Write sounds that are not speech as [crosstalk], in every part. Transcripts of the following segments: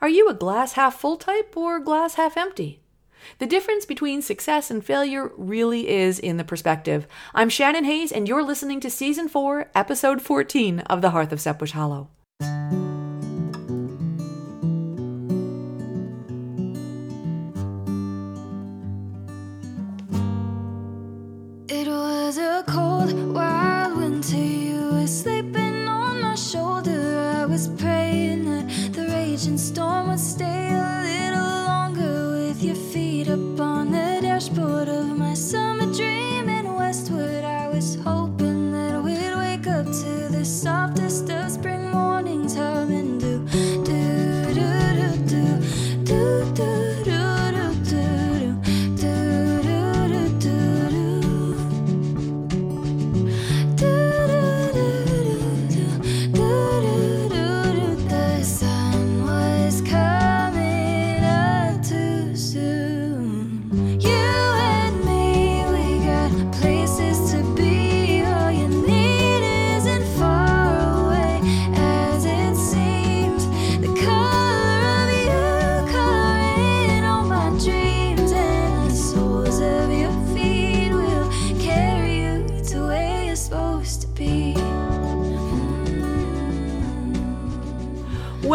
Are you a glass half full type or glass half empty? The difference between success and failure really is in the perspective. I'm Shannon Hayes, and you're listening to Season 4, Episode 14 of The Hearth of Sap Bush Hollow. raging storm was still.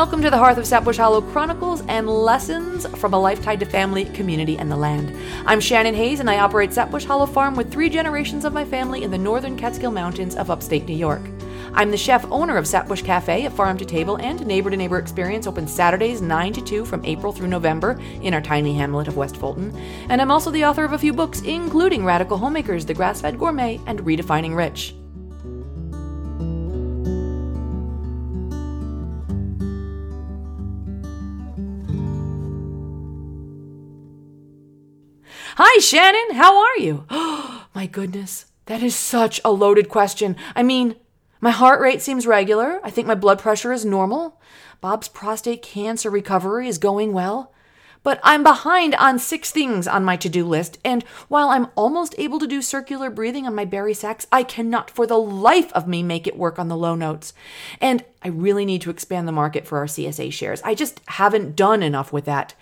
Welcome to the Hearth of Sapbush Hollow Chronicles and Lessons from a Life Tied to Family, Community, and the Land. I'm Shannon Hayes, and I operate Sapbush Hollow Farm with three generations of my family in the northern Catskill Mountains of upstate New York. I'm the chef owner of Sapbush Cafe, a farm to table and neighbor to neighbor experience open Saturdays 9 to 2 from April through November in our tiny hamlet of West Fulton. And I'm also the author of a few books, including Radical Homemakers, The Grass Fed Gourmet, and Redefining Rich. Hi, Shannon. How are you? [gasps] my goodness, that is such a loaded question. I mean, my heart rate seems regular. I think my blood pressure is normal. Bob's prostate cancer recovery is going well. But I'm behind on six things on my to do list, and while I'm almost able to do circular breathing on my bari sax, I cannot for the life of me make it work on the low notes. And I really need to expand the market for our CSA shares. I just haven't done enough with that.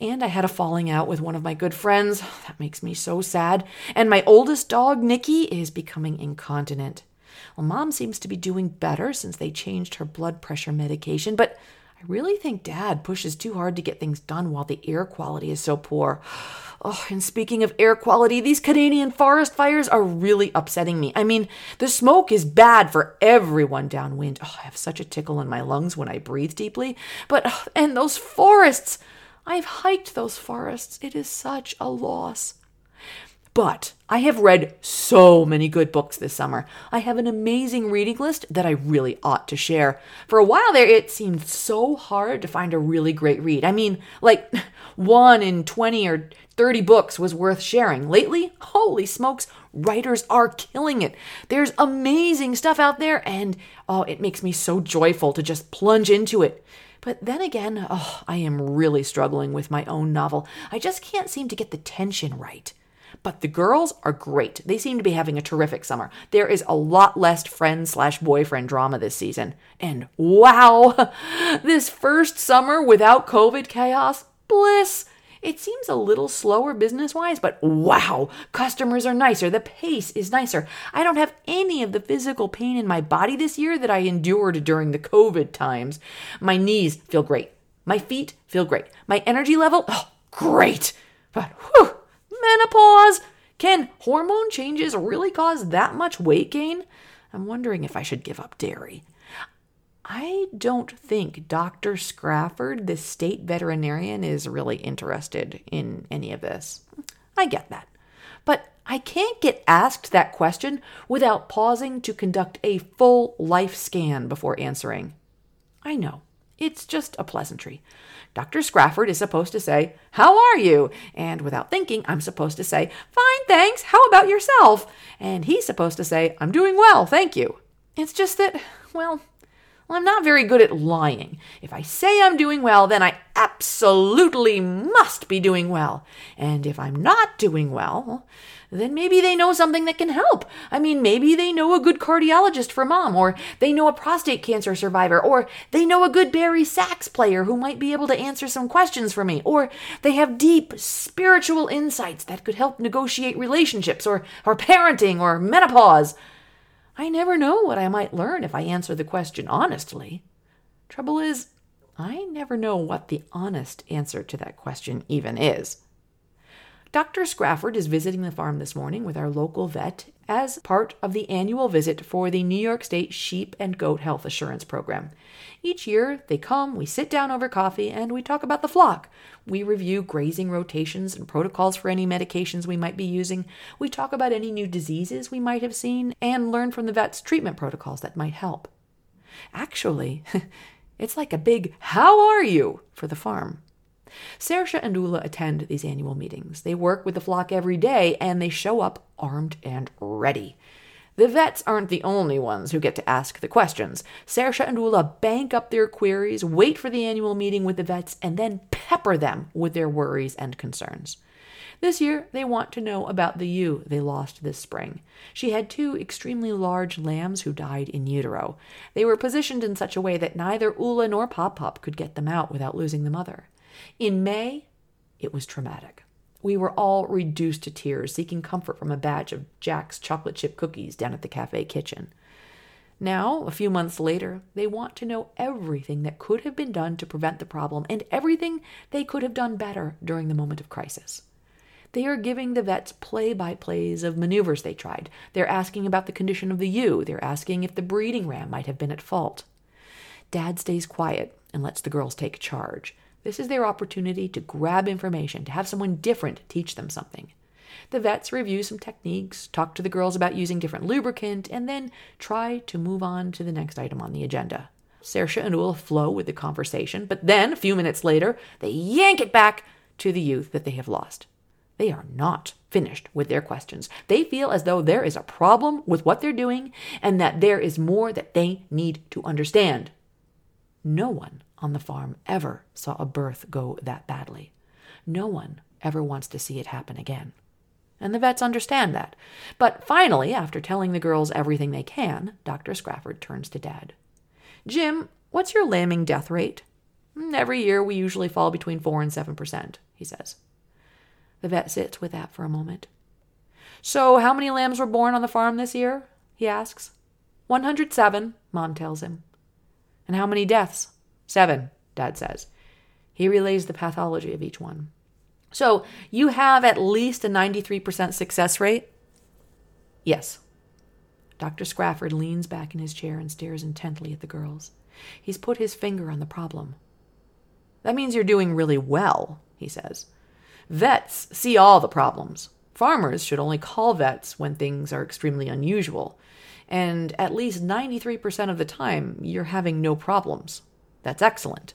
And I had a falling out with one of my good friends. That makes me so sad. And my oldest dog, Nikki, is becoming incontinent. Well, mom seems to be doing better since they changed her blood pressure medication, but I really think dad pushes too hard to get things done while the air quality is so poor. Oh, and speaking of air quality, these Canadian forest fires are really upsetting me. I mean, the smoke is bad for everyone downwind. Oh, I have such a tickle in my lungs when I breathe deeply. But, and those forests! I've hiked those forests. It is such a loss. But I have read so many good books this summer. I have an amazing reading list that I really ought to share. For a while there, it seemed so hard to find a really great read. I mean, like [laughs] one in 20 or 30 books was worth sharing. Lately, holy smokes, writers are killing it. There's amazing stuff out there, and oh, it makes me so joyful to just plunge into it. But then again, oh, I am really struggling with my own novel. I just can't seem to get the tension right. But the girls are great. They seem to be having a terrific summer. There is a lot less friend slash boyfriend drama this season. And wow, [laughs] this first summer without COVID chaos, bliss. It seems a little slower business wise, but wow, customers are nicer. The pace is nicer. I don't have any of the physical pain in my body this year that I endured during the COVID times. My knees feel great. My feet feel great. My energy level, oh, great. Menopause. Can hormone changes really cause that much weight gain? I'm wondering if I should give up dairy. I don't think Dr. Scrafford, the state veterinarian, is really interested in any of this. I get that. But I can't get asked that question without pausing to conduct a full life scan before answering. I know, it's just a pleasantry. Dr. Scrafford is supposed to say, How are you? And without thinking, I'm supposed to say, Fine, thanks. How about yourself? And he's supposed to say, I'm doing well, thank you. It's just that, well, I'm not very good at lying. If I say I'm doing well, then I absolutely must be doing well. And if I'm not doing well, then maybe they know something that can help. I mean, maybe they know a good cardiologist for mom, or they know a prostate cancer survivor, or they know a good bari sax player who might be able to answer some questions for me, or they have deep spiritual insights that could help negotiate relationships, or, or parenting, or menopause. I never know what I might learn if I answer the question honestly. Trouble is, I never know what the honest answer to that question even is. Dr. Scrafford is visiting the farm this morning with our local vet as part of the annual visit for the New York State Sheep and Goat Health Assurance Program. Each year, they come, we sit down over coffee, and we talk about the flock. We review grazing rotations and protocols for any medications we might be using. We talk about any new diseases we might have seen and learn from the vet's treatment protocols that might help. Actually, [laughs] it's like a big how are you for the farm. Saoirse and Ula attend these annual meetings. They work with the flock every day and they show up armed and ready. The vets aren't the only ones who get to ask the questions. Saoirse and Ula bank up their queries, wait for the annual meeting with the vets, and then pepper them with their worries and concerns. This year, they want to know about the ewe they lost this spring. She had two extremely large lambs who died in utero. They were positioned in such a way that neither Ula nor Pop Pop could get them out without losing the mother. In May, it was traumatic. We were all reduced to tears, seeking comfort from a batch of Jack's chocolate chip cookies down at the cafe kitchen. Now, a few months later, they want to know everything that could have been done to prevent the problem and everything they could have done better during the moment of crisis. They are giving the vets play by plays of maneuvers they tried. They're asking about the condition of the ewe. They're asking if the breeding ram might have been at fault. Dad stays quiet and lets the girls take charge. This is their opportunity to grab information, to have someone different teach them something. The vets review some techniques, talk to the girls about using different lubricant, and then try to move on to the next item on the agenda. Saoirse and Ula flow with the conversation, but then, a few minutes later, they yank it back to the youth that they have lost. They are not finished with their questions. They feel as though there is a problem with what they're doing and that there is more that they need to understand. No one on the farm ever saw a birth go that badly. No one ever wants to see it happen again. And the vets understand that. But finally, after telling the girls everything they can, Dr. Scrafford turns to Dad. Jim, what's your lambing death rate? Hmm, every year we usually fall between 4 and 7%, he says. The vet sits with that for a moment. So, how many lambs were born on the farm this year? he asks. 107, Mom tells him. And how many deaths? Seven, Dad says. He relays the pathology of each one. So you have at least a 93% success rate? Yes. Dr. Scrafford leans back in his chair and stares intently at the girls. He's put his finger on the problem. That means you're doing really well, he says. Vets see all the problems. Farmers should only call vets when things are extremely unusual. And at least 93% of the time, you're having no problems. That's excellent.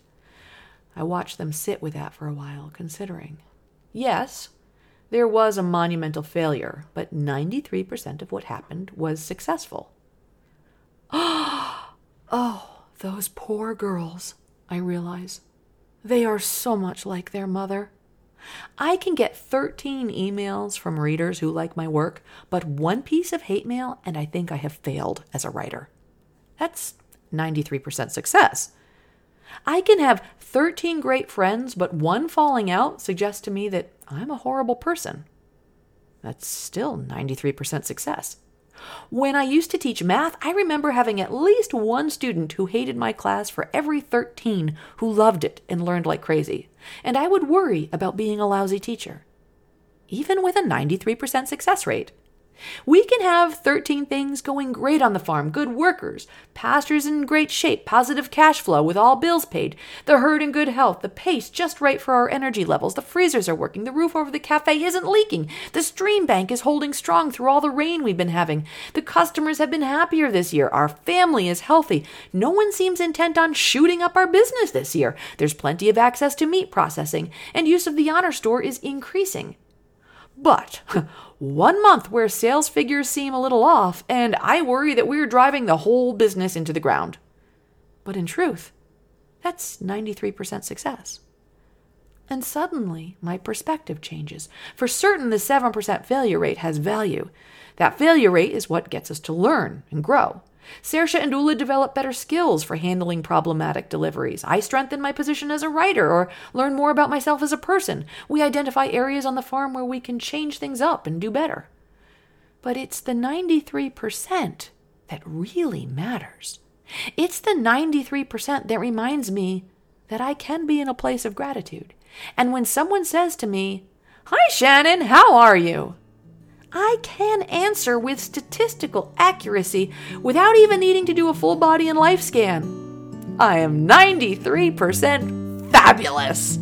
I watched them sit with that for a while, considering. Yes, there was a monumental failure, but 93% of what happened was successful. [gasps] oh, those poor girls, I realize. They are so much like their mother. I can get 13 emails from readers who like my work, but one piece of hate mail, and I think I have failed as a writer. That's 93% success. I can have 13 great friends, but one falling out suggests to me that I'm a horrible person. That's still 93% success. When I used to teach math, I remember having at least one student who hated my class for every 13 who loved it and learned like crazy. And I would worry about being a lousy teacher. Even with a 93% success rate. We can have 13 things going great on the farm good workers, pastures in great shape, positive cash flow with all bills paid, the herd in good health, the pace just right for our energy levels, the freezers are working, the roof over the cafe isn't leaking, the stream bank is holding strong through all the rain we've been having, the customers have been happier this year, our family is healthy, no one seems intent on shooting up our business this year, there's plenty of access to meat processing, and use of the honor store is increasing. But [laughs] one month where sales figures seem a little off, and I worry that we're driving the whole business into the ground. But in truth, that's 93% success. And suddenly, my perspective changes. For certain, the 7% failure rate has value. That failure rate is what gets us to learn and grow. Saoirse and Ula develop better skills for handling problematic deliveries. I strengthen my position as a writer or learn more about myself as a person. We identify areas on the farm where we can change things up and do better. But it's the 93% that really matters. It's the 93% that reminds me that I can be in a place of gratitude. And when someone says to me, Hi, Shannon, how are you? I can answer with statistical accuracy without even needing to do a full body and life scan. I am 93% fabulous.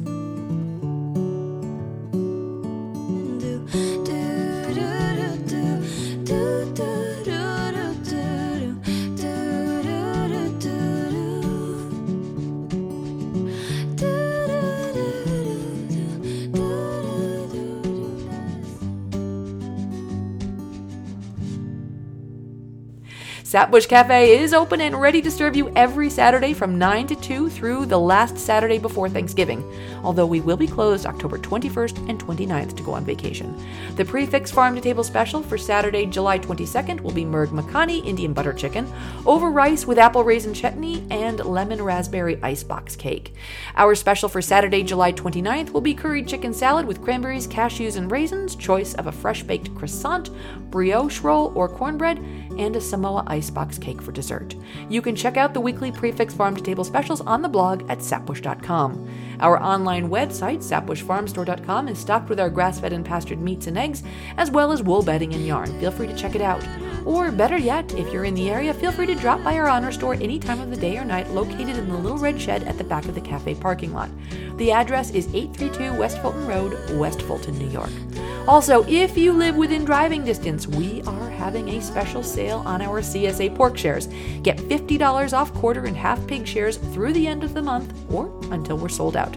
Sapbush Cafe is open and ready to serve you every Saturday from 9 to 2 through the last Saturday before Thanksgiving, although we will be closed October 21st and 29th to go on vacation. The prix fixe farm to table special for Saturday, July 22nd will be Murgh Makhani Indian butter chicken over rice with apple raisin chutney and lemon raspberry icebox cake. Our special for Saturday, July 29th will be curried chicken salad with cranberries, cashews, and raisins, choice of a fresh baked croissant, brioche roll, or cornbread, and a Samoa icebox cake for dessert. You can check out the weekly prix fixe farm to table specials on the blog at sapbush.com. Our online website, sapbushfarmstore.com, is stocked with our grass fed and pastured meats and eggs, as well as wool bedding and yarn. Feel free to check it out. Or better yet, if you're in the area, feel free to drop by our honor store any time of the day or night, located in the little red shed at the back of the cafe parking lot. The address is 832 West Fulton Road, West Fulton, New York. Also, if you live within driving distance, we are having a special sale on our CSA pork shares. Get $50 off quarter and half pig shares through the end of the month or until we're sold out.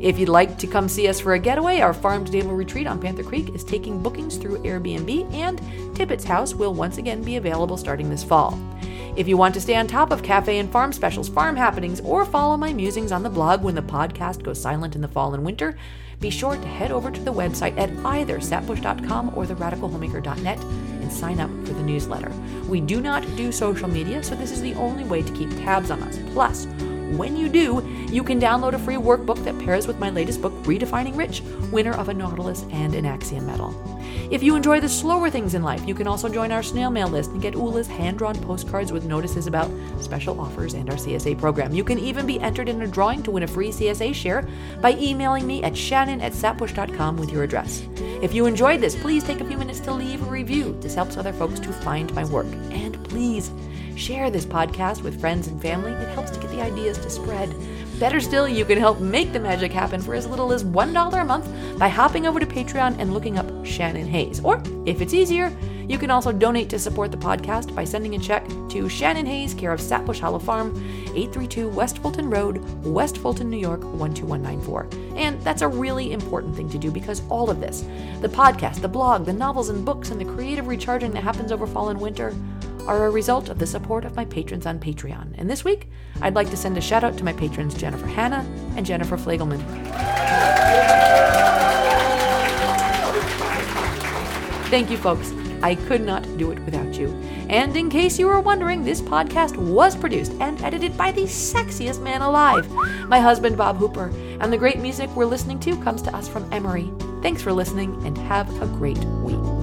If you'd like to come see us for a getaway, our farm to table retreat on Panther Creek is taking bookings through Airbnb, and Tippett's House will once again be available starting this fall. If you want to stay on top of cafe and farm specials, farm happenings, or follow my musings on the blog when the podcast goes silent in the fall and winter, be sure to head over to the website at either sapbush.com or theradicalhomemaker.net and sign up for the newsletter. We do not do social media, so this is the only way to keep tabs on us. Plus, when you do, you can download a free workbook that pairs with my latest book, Redefining Rich, winner of a Nautilus and an Axiom medal. If you enjoy the slower things in life, you can also join our snail mail list and get Ula's hand drawn postcards with notices about special offers and our CSA program. You can even be entered in a drawing to win a free CSA share by emailing me at shannon at sapbush.com with your address. If you enjoyed this, please take a few minutes to leave a review. This helps other folks to find my work. And please share this podcast with friends and family. It helps to get the ideas to spread. Better still, you can help make the magic happen for as little as $1 a month by hopping over to Patreon and looking up Shannon Hayes. Or, if it's easier, you can also donate to support the podcast by sending a check to Shannon Hayes, care of Sapbush Hollow Farm, 832 West Fulton Road, West Fulton, New York, 12194. And that's a really important thing to do because all of this the podcast, the blog, the novels and books, and the creative recharging that happens over fall and winter are a result of the support of my patrons on Patreon. And this week, I'd like to send a shout out to my patrons Jennifer Hanna and Jennifer Flagelman. Thank you, folks. I could not do it without you. And in case you were wondering, this podcast was produced and edited by the sexiest man alive, my husband, Bob Hooper. And the great music we're listening to comes to us from Emery. Thanks for listening and have a great week.